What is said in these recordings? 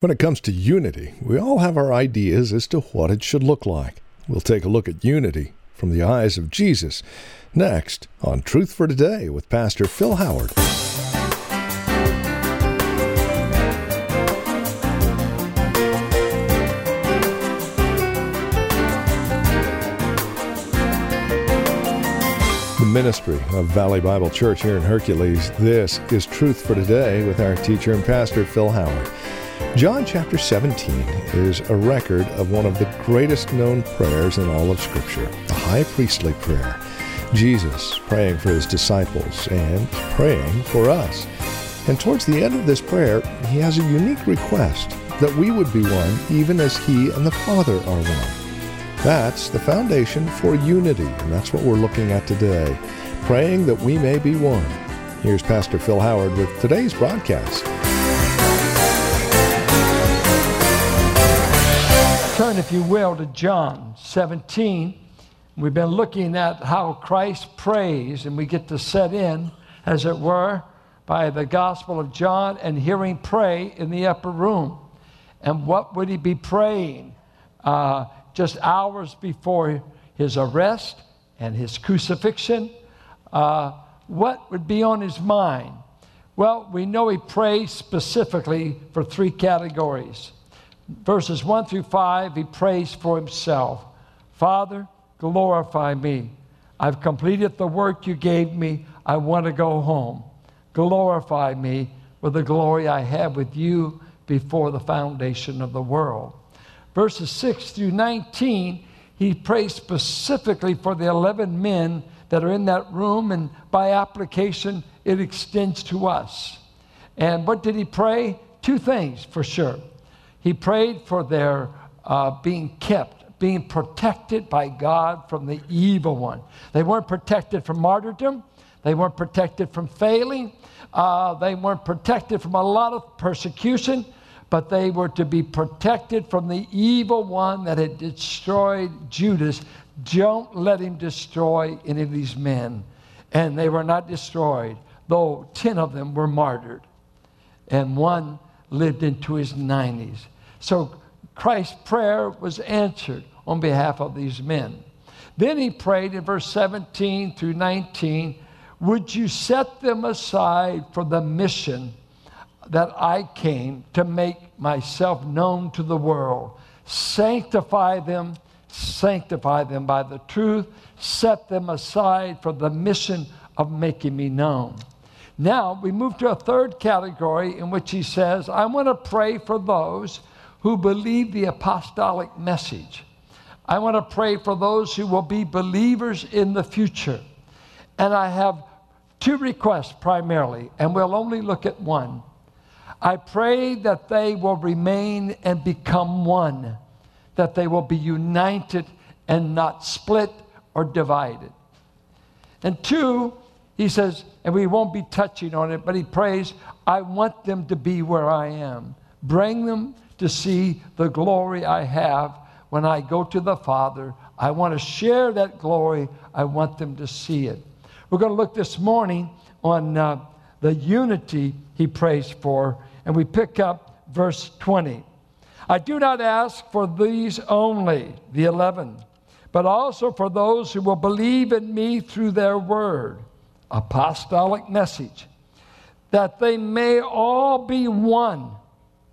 When it comes to unity, we all have our ideas as to what it should look like. We'll take a look at unity from the eyes of Jesus next on Truth for Today with Pastor Phil Howard. The ministry of Valley Bible Church here in Hercules. This is Truth for Today with our teacher and pastor Phil Howard. John chapter 17 is a record of one of the greatest known prayers in all of Scripture, the high priestly prayer. Jesus praying for his disciples and praying for us. And towards the end of this prayer, he has a unique request that we would be one even as he and the Father are one. That's the foundation for unity, and that's what we're looking at today, praying that we may be one. Here's Pastor Phil Howard with today's broadcast. Turn, if you will, to John 17. We've been looking at how Christ prays, and we get to set in, as it were, by the Gospel of John and hearing pray in the upper room. And what would he be praying uh, just hours before his arrest and his crucifixion? Uh, what would be on his mind? Well, we know he prays specifically for three categories verses 1 through 5, he prays for himself Father, glorify me. I've completed the work you gave me. I want to go home. Glorify me with the glory I had with you before the foundation of the world. Verses 6 through 19, he prays specifically for the 11 men that are in that room, and by application, it extends to us. And what did he pray? Two things for sure. He prayed for their uh, being kept, being protected by God from the evil one. They weren't protected from martyrdom, they weren't protected from failing, uh, they weren't protected from a lot of persecution, but they were to be protected from the evil one that had destroyed Judas. Don't let him destroy any of these men. And they were not destroyed, though 10 of them were martyred. And one lived into his 90s. So Christ's prayer was answered on behalf of these men. Then he prayed in verse 17 through 19 Would you set them aside for the mission that I came to make myself known to the world? Sanctify them, sanctify them by the truth, set them aside for the mission of making me known. Now we move to a third category in which he says, I want to pray for those who believe the apostolic message. I want to pray for those who will be believers in the future. And I have two requests primarily, and we'll only look at one. I pray that they will remain and become one, that they will be united and not split or divided. And two, he says, and we won't be touching on it, but he prays, I want them to be where I am. Bring them to see the glory I have when I go to the Father. I want to share that glory. I want them to see it. We're going to look this morning on uh, the unity he prays for, and we pick up verse 20. I do not ask for these only, the 11, but also for those who will believe in me through their word, apostolic message, that they may all be one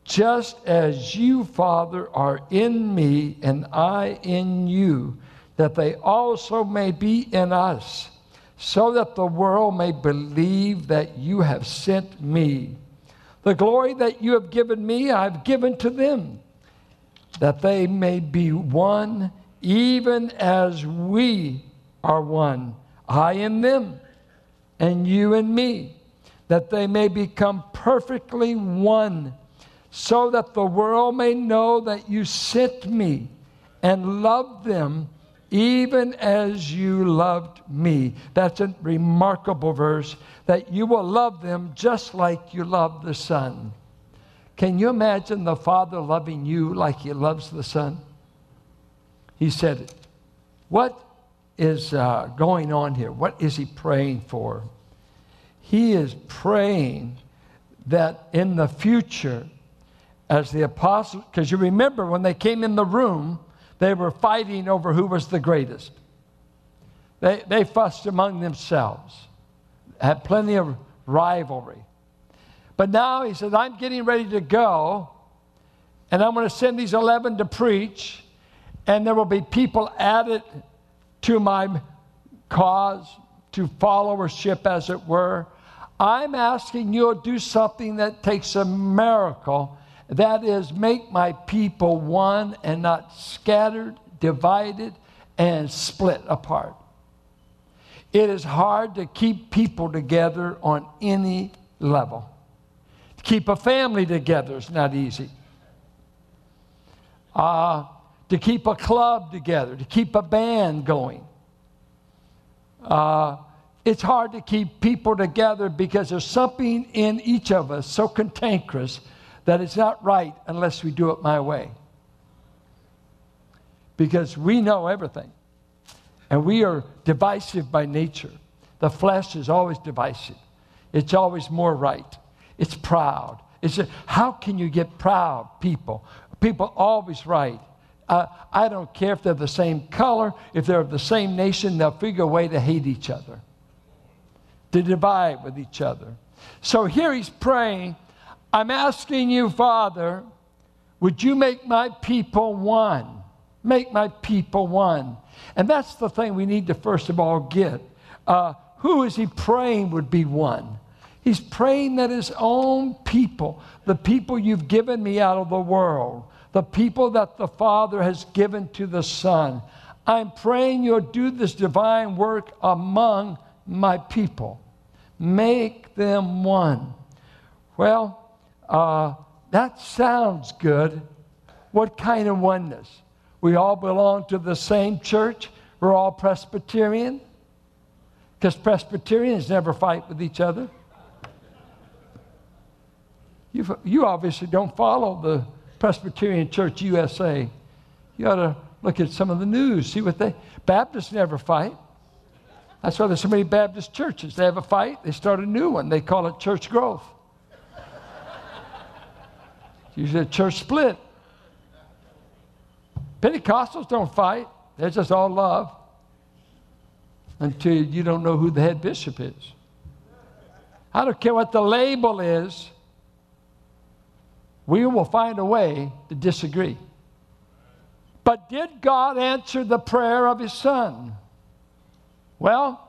just as you, Father, are in me and I in you, that they also may be in us, so that the world may believe that you have sent me. The glory that you have given me, I've given to them, that they may be one, even as we are one, I in them, and you and me, that they may become perfectly one so that the world may know that you sent me and loved them even as you loved me. That's a remarkable verse that you will love them just like you love the Son. Can you imagine the Father loving you like he loves the Son? He said, What is uh, going on here? What is he praying for? He is praying that in the future, as the apostles, because you remember when they came in the room, they were fighting over who was the greatest. They, they fussed among themselves, had plenty of rivalry. But now he said, I'm getting ready to go, and I'm going to send these 11 to preach, and there will be people added to my cause, to followership, as it were. I'm asking you to do something that takes a miracle. That is, make my people one and not scattered, divided, and split apart. It is hard to keep people together on any level. To keep a family together is not easy. Uh, to keep a club together, to keep a band going. Uh, it's hard to keep people together because there's something in each of us so cantankerous that it's not right unless we do it my way. Because we know everything. And we are divisive by nature. The flesh is always divisive, it's always more right. It's proud. It's a, how can you get proud people? People always right. Uh, I don't care if they're the same color, if they're of the same nation, they'll figure a way to hate each other, to divide with each other. So here he's praying, I'm asking you, Father, would you make my people one? Make my people one. And that's the thing we need to first of all get. Uh, who is he praying would be one? He's praying that his own people, the people you've given me out of the world, the people that the Father has given to the Son, I'm praying you'll do this divine work among my people. Make them one. Well, uh, that sounds good. What kind of oneness? We all belong to the same church. We're all Presbyterian. Because Presbyterians never fight with each other. you you obviously don't follow the Presbyterian Church USA. You ought to look at some of the news, see what they. Baptists never fight. That's why there's so many Baptist churches. They have a fight, they start a new one. They call it church growth. usually a church split. Pentecostals don't fight, they're just all love until you don't know who the head bishop is. I don't care what the label is, we will find a way to disagree. But did God answer the prayer of his son? Well,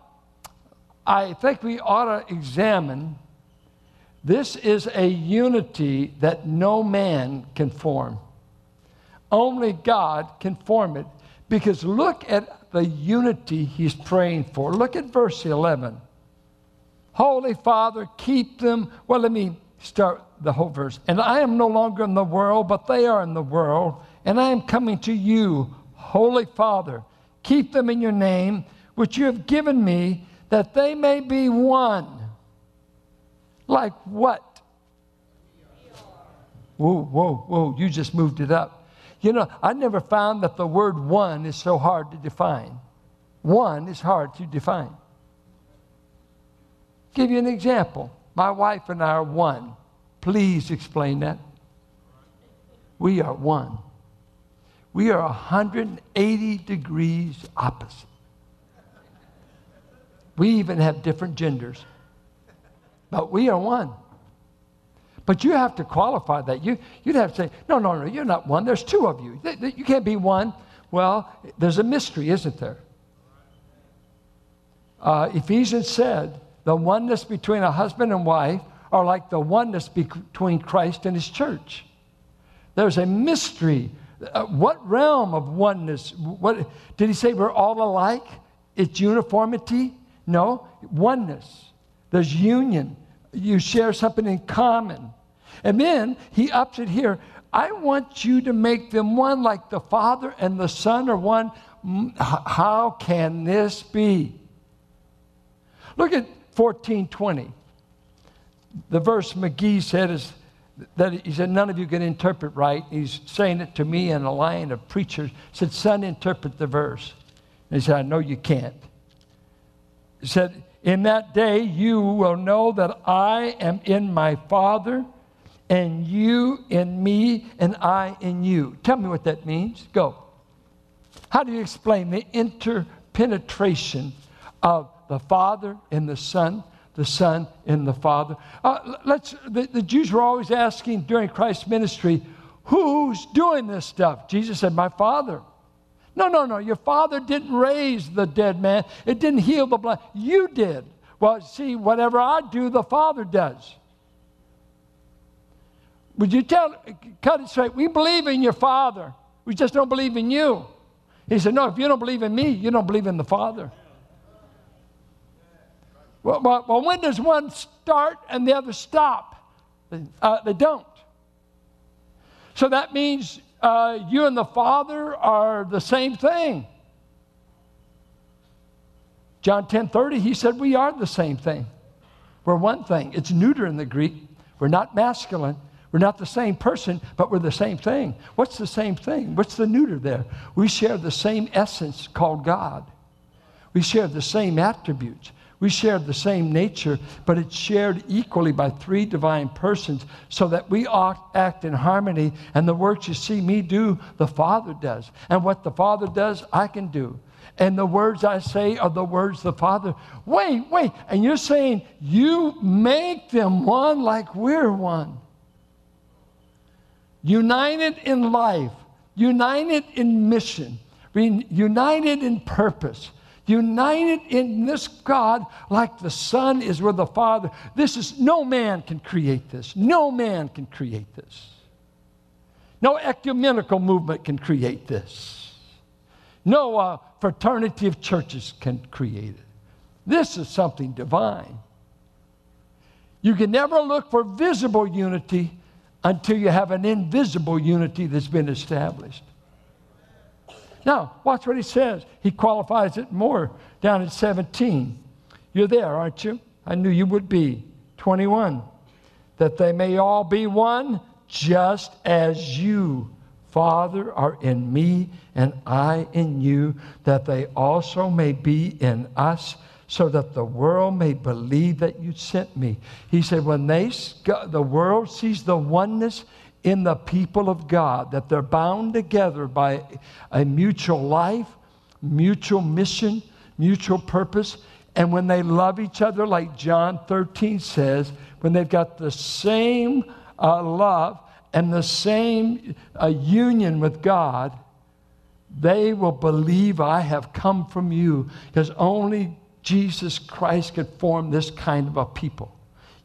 I think we ought to examine this is a unity that no man can form. Only God can form it. Because look at the unity he's praying for. Look at verse 11. Holy Father, keep them. Well, let me start the whole verse. And I am no longer in the world, but they are in the world. And I am coming to you, Holy Father. Keep them in your name, which you have given me, that they may be one. Like what? Whoa, whoa, whoa, you just moved it up. You know, I never found that the word one is so hard to define. One is hard to define. Give you an example. My wife and I are one. Please explain that. We are one. We are 180 degrees opposite. We even have different genders. But we are one. But you have to qualify that. You, you'd have to say, no, no, no, you're not one. There's two of you. You can't be one. Well, there's a mystery, isn't there? Uh, Ephesians said the oneness between a husband and wife are like the oneness between Christ and his church. There's a mystery. Uh, what realm of oneness? What, did he say we're all alike? It's uniformity? No, oneness. There's union. You share something in common. And then he ups it here. I want you to make them one like the Father and the Son are one. How can this be? Look at 1420. The verse McGee said is that he said, None of you can interpret right. He's saying it to me and a line of preachers. He said, Son, interpret the verse. And he said, I know you can't. He said, In that day you will know that I am in my Father and you in me, and I in you. Tell me what that means. Go. How do you explain the interpenetration of the Father and the Son, the Son and the Father? Uh, let's, the, the Jews were always asking during Christ's ministry, who's doing this stuff? Jesus said, My Father. No, no, no. Your father didn't raise the dead man. It didn't heal the blind. You did. Well, see, whatever I do, the Father does. Would you tell, cut it straight? We believe in your Father. We just don't believe in you. He said, No, if you don't believe in me, you don't believe in the Father. Well, well, well when does one start and the other stop? Uh, they don't. So that means uh, you and the Father are the same thing. John 10 30, he said, We are the same thing. We're one thing. It's neuter in the Greek. We're not masculine. We're not the same person, but we're the same thing. What's the same thing? What's the neuter there? We share the same essence called God. We share the same attributes. We share the same nature, but it's shared equally by three divine persons so that we act in harmony. And the works you see me do, the Father does. And what the Father does, I can do. And the words I say are the words the Father. Wait, wait. And you're saying you make them one like we're one. United in life, united in mission, united in purpose united in this God like the Son is with the Father. This is, no man can create this. No man can create this. No ecumenical movement can create this. No uh, fraternity of churches can create it. This is something divine. You can never look for visible unity until you have an invisible unity that's been established. Now, watch what he says. He qualifies it more down at 17. You're there, aren't you? I knew you would be. 21. That they may all be one, just as you, Father, are in me and I in you, that they also may be in us, so that the world may believe that you sent me. He said, when they, the world sees the oneness in the people of God, that they're bound together by a mutual life, mutual mission, mutual purpose. And when they love each other, like John 13 says, when they've got the same uh, love and the same uh, union with God, they will believe I have come from you because only Jesus Christ could form this kind of a people,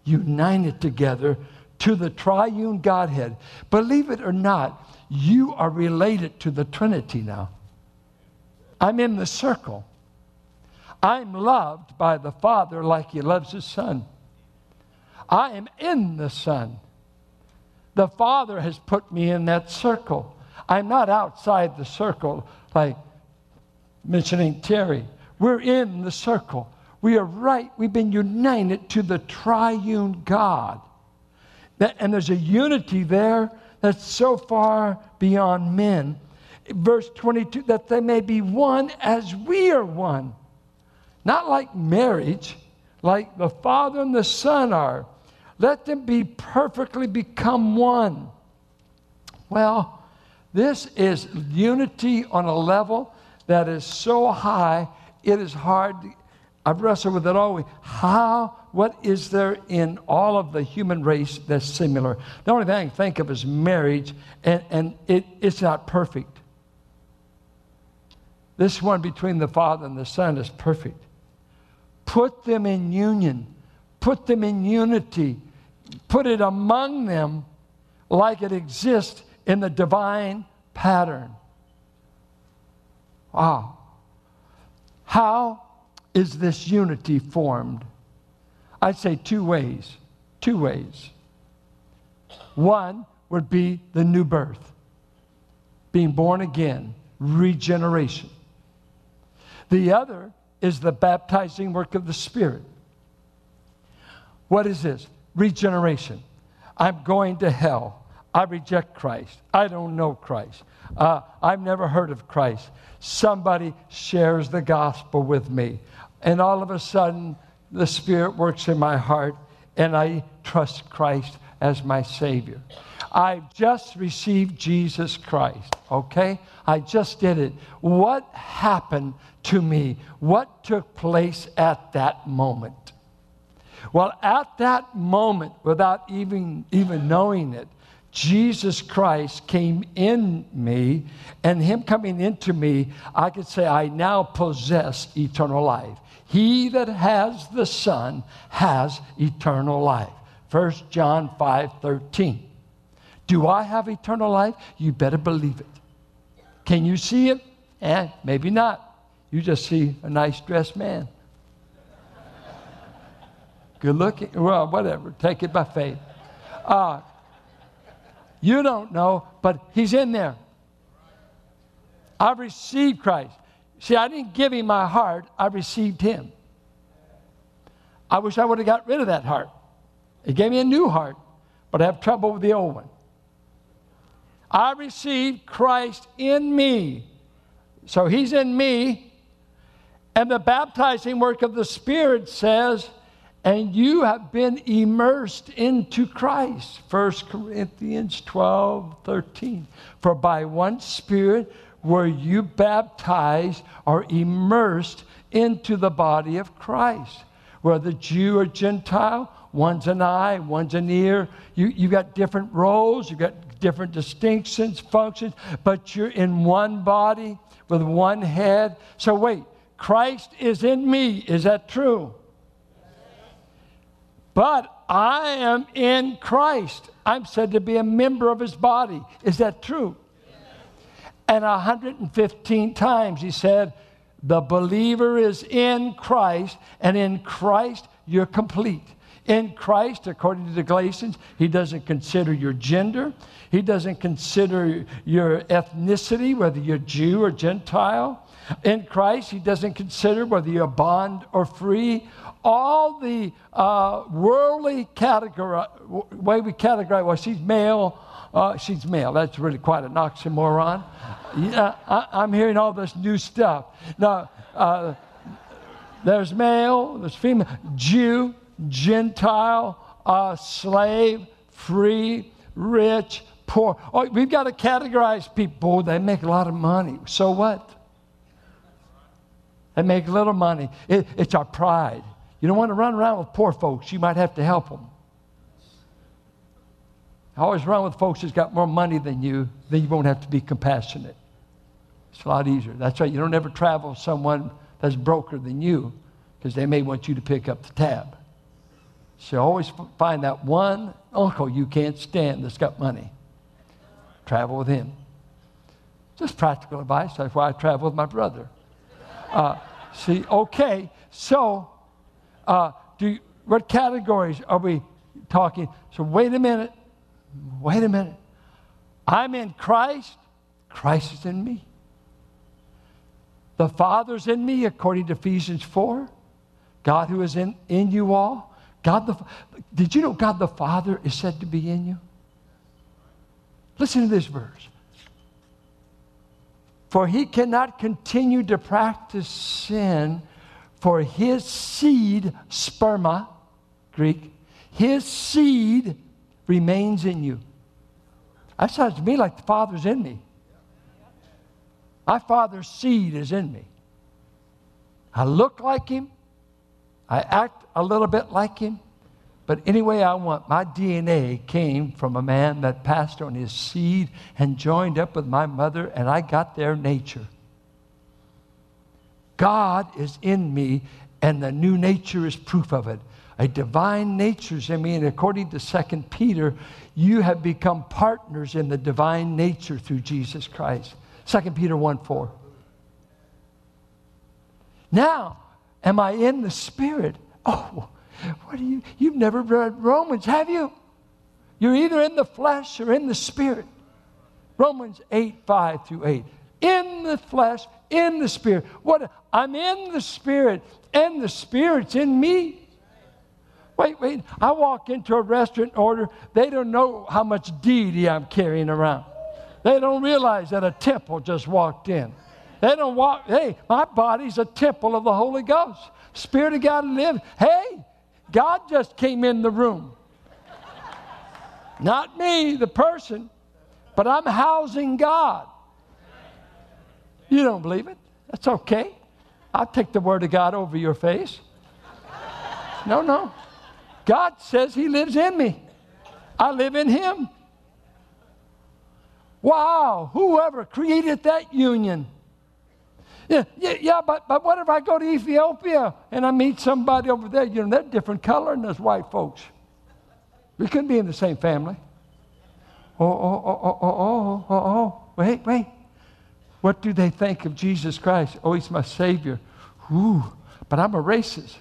united together to the triune Godhead. Believe it or not, you are related to the Trinity now. I'm in the circle. I'm loved by the Father like He loves His Son. I am in the Son. The Father has put me in that circle. I'm not outside the circle like mentioning Terry. We're in the circle. We are right. We've been united to the triune God. That, and there's a unity there that's so far beyond men. Verse 22 that they may be one as we are one. Not like marriage, like the Father and the Son are. Let them be perfectly become one. Well, this is unity on a level that is so high, it is hard. I've wrestled with it always. How what is there in all of the human race that's similar? The only thing I can think of is marriage, and, and it, it's not perfect. This one between the Father and the Son is perfect. Put them in union, put them in unity, put it among them like it exists in the divine pattern. Wow. How is this unity formed? I'd say two ways. Two ways. One would be the new birth, being born again, regeneration. The other is the baptizing work of the Spirit. What is this? Regeneration. I'm going to hell. I reject Christ. I don't know Christ. Uh, I've never heard of Christ. Somebody shares the gospel with me. And all of a sudden, the Spirit works in my heart and I trust Christ as my Savior. I've just received Jesus Christ, okay? I just did it. What happened to me? What took place at that moment? Well, at that moment, without even, even knowing it, Jesus Christ came in me, and Him coming into me, I could say, I now possess eternal life. He that has the Son has eternal life. 1 John 5 13. Do I have eternal life? You better believe it. Can you see it? Eh, maybe not. You just see a nice dressed man. Good looking, well, whatever. Take it by faith. Uh, you don't know, but he's in there. I've received Christ. See, I didn't give him my heart, I received him. I wish I would have got rid of that heart. He gave me a new heart, but I have trouble with the old one. I received Christ in me. So he's in me. And the baptizing work of the Spirit says, and you have been immersed into Christ. 1 Corinthians 12, 13. For by one Spirit were you baptized or immersed into the body of Christ. Whether Jew or Gentile, one's an eye, one's an ear. You, you got different roles, you got different distinctions, functions, but you're in one body with one head. So, wait, Christ is in me. Is that true? But I am in Christ. I'm said to be a member of his body. Is that true? And 115 times he said, The believer is in Christ, and in Christ you're complete. In Christ, according to the Galatians, he doesn't consider your gender, he doesn't consider your ethnicity, whether you're Jew or Gentile. In Christ, he doesn't consider whether you're bond or free. All the uh, worldly category, way we categorize, well, she's male, uh, she's male. That's really quite an oxymoron. yeah, I, am hearing all this new stuff. Now, uh, there's male, there's female, Jew, Gentile, uh, slave, free, rich, poor. Oh, we've got to categorize people. They make a lot of money. So what? They make little money. It, it's our pride. You don't want to run around with poor folks. You might have to help them. I always run with folks that's got more money than you, then you won't have to be compassionate. It's a lot easier. That's right. You don't ever travel with someone that's broker than you because they may want you to pick up the tab. So always find that one uncle you can't stand that's got money. Travel with him. Just practical advice. That's why I travel with my brother. Uh, see, okay, so uh, do you, what categories are we talking? So wait a minute. Wait a minute. I'm in Christ. Christ is in me. The Father's in me, according to Ephesians 4. God who is in, in you all. God the Did you know God the Father is said to be in you? Listen to this verse. For he cannot continue to practice sin, for his seed, sperma, Greek, his seed remains in you. That sounds to me like the Father's in me. My Father's seed is in me. I look like him, I act a little bit like him, but anyway, I want my DNA came from a man that passed on his seed and joined up with my mother, and I got their nature. God is in me, and the new nature is proof of it. A divine nature is in me, and according to 2 Peter, you have become partners in the divine nature through Jesus Christ. 2 Peter 1 4. Now, am I in the Spirit? Oh, what do you, you've never read Romans, have you? You're either in the flesh or in the spirit. Romans 8, 5 through 8. In the flesh, in the spirit. What I'm in the spirit, and the spirit's in me. Wait, wait. I walk into a restaurant order, they don't know how much deity I'm carrying around. They don't realize that a temple just walked in. They don't walk, hey, my body's a temple of the Holy Ghost. Spirit of God lives. Hey, God just came in the room. Not me, the person, but I'm housing God. You don't believe it? That's okay. I'll take the word of God over your face. No, no. God says He lives in me. I live in Him. Wow, whoever created that union. Yeah, yeah, yeah but, but what if I go to Ethiopia and I meet somebody over there? You know, they're different color than us white folks. We couldn't be in the same family. Oh, oh, oh, oh, oh, oh, oh, oh. oh. Wait, wait. What do they think of Jesus Christ? Oh, he's my Savior. Ooh, but I'm a racist.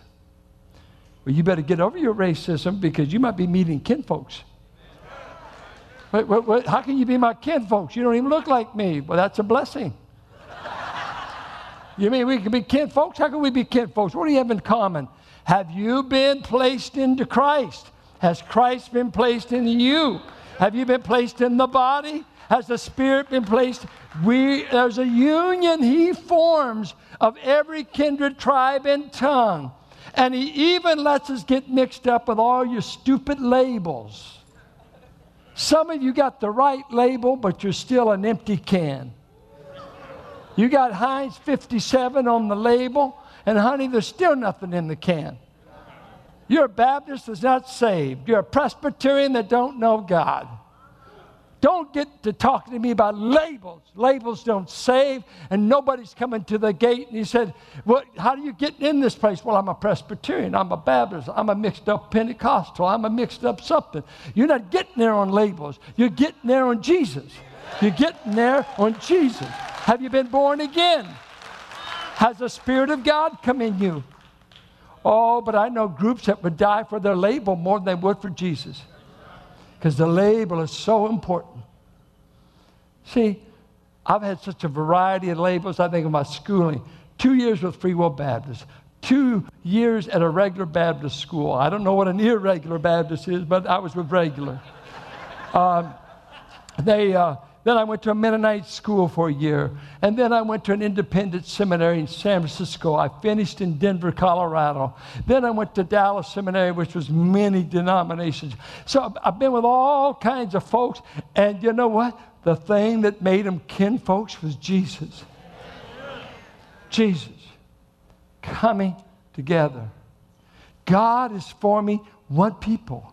Well, you better get over your racism because you might be meeting kinfolks. Wait, wait, wait, how can you be my kinfolks? You don't even look like me. Well, that's a blessing. You mean we can be kin folks? How can we be kin folks? What do you have in common? Have you been placed into Christ? Has Christ been placed in you? Have you been placed in the body? Has the Spirit been placed? We, there's a union He forms of every kindred, tribe, and tongue. And He even lets us get mixed up with all your stupid labels. Some of you got the right label, but you're still an empty can. You got Heinz 57 on the label, and honey, there's still nothing in the can. You're a Baptist that's not saved. You're a Presbyterian that don't know God. Don't get to talking to me about labels. Labels don't save, and nobody's coming to the gate. And he said, well, How do you get in this place? Well, I'm a Presbyterian. I'm a Baptist. I'm a mixed up Pentecostal. I'm a mixed up something. You're not getting there on labels. You're getting there on Jesus. You're getting there on Jesus. Have you been born again? Has the Spirit of God come in you? Oh, but I know groups that would die for their label more than they would for Jesus because the label is so important. See, I've had such a variety of labels. I think of my schooling two years with Free Will Baptist, two years at a regular Baptist school. I don't know what an irregular Baptist is, but I was with regular. um, they, uh, then I went to a Mennonite school for a year. And then I went to an independent seminary in San Francisco. I finished in Denver, Colorado. Then I went to Dallas Seminary, which was many denominations. So I've been with all kinds of folks. And you know what? The thing that made them kin folks was Jesus. Jesus coming together. God is forming one people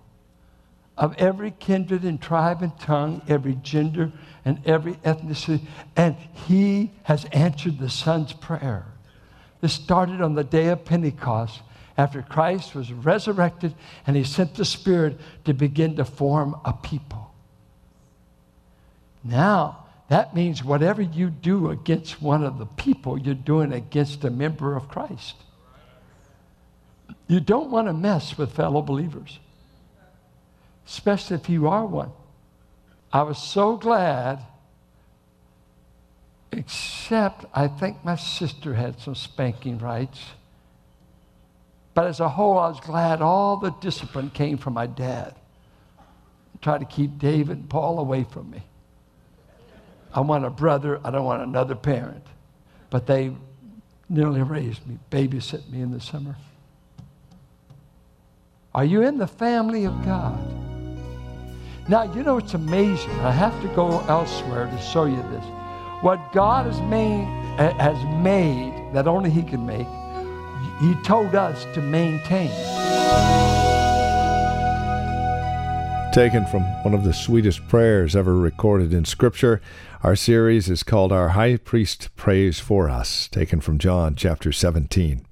of every kindred and tribe and tongue, every gender and every ethnicity. And he has answered the Son's prayer. This started on the day of Pentecost after Christ was resurrected and he sent the Spirit to begin to form a people. Now, that means whatever you do against one of the people, you're doing against a member of Christ. You don't want to mess with fellow believers especially if you are one. I was so glad, except I think my sister had some spanking rights. But as a whole, I was glad all the discipline came from my dad. Try to keep David and Paul away from me. I want a brother, I don't want another parent. But they nearly raised me, babysit me in the summer. Are you in the family of God? Now, you know, it's amazing. I have to go elsewhere to show you this. What God has made, has made that only He can make, He told us to maintain. Taken from one of the sweetest prayers ever recorded in Scripture, our series is called Our High Priest Prays for Us, taken from John chapter 17.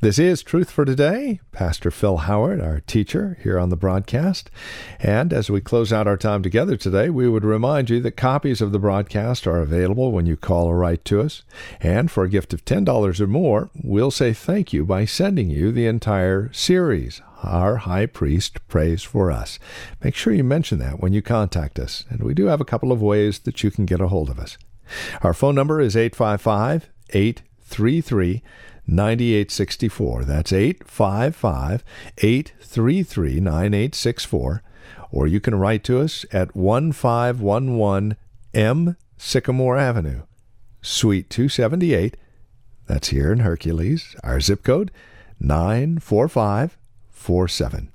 This is Truth for Today. Pastor Phil Howard, our teacher here on the broadcast. And as we close out our time together today, we would remind you that copies of the broadcast are available when you call or write to us. And for a gift of $10 or more, we'll say thank you by sending you the entire series. Our high priest prays for us. Make sure you mention that when you contact us, and we do have a couple of ways that you can get a hold of us. Our phone number is 855 833 9864. That's 855 833 9864. Or you can write to us at 1511 M Sycamore Avenue, Suite 278. That's here in Hercules. Our zip code 94547.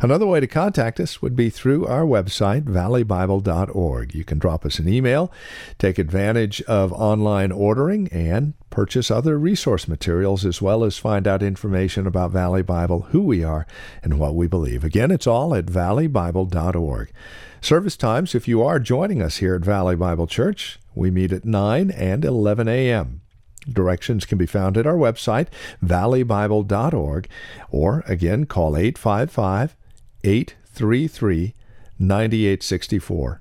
Another way to contact us would be through our website, valleybible.org. You can drop us an email, take advantage of online ordering, and purchase other resource materials as well as find out information about Valley Bible, who we are, and what we believe. Again, it's all at valleybible.org. Service times, if you are joining us here at Valley Bible Church, we meet at 9 and 11 a.m. Directions can be found at our website, valleybible.org, or again, call 855 833 9864.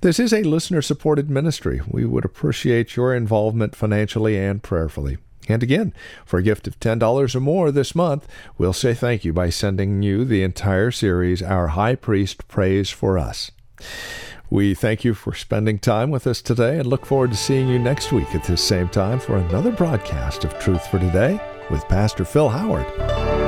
This is a listener supported ministry. We would appreciate your involvement financially and prayerfully. And again, for a gift of $10 or more this month, we'll say thank you by sending you the entire series, Our High Priest Prays for Us. We thank you for spending time with us today and look forward to seeing you next week at this same time for another broadcast of Truth for Today with Pastor Phil Howard.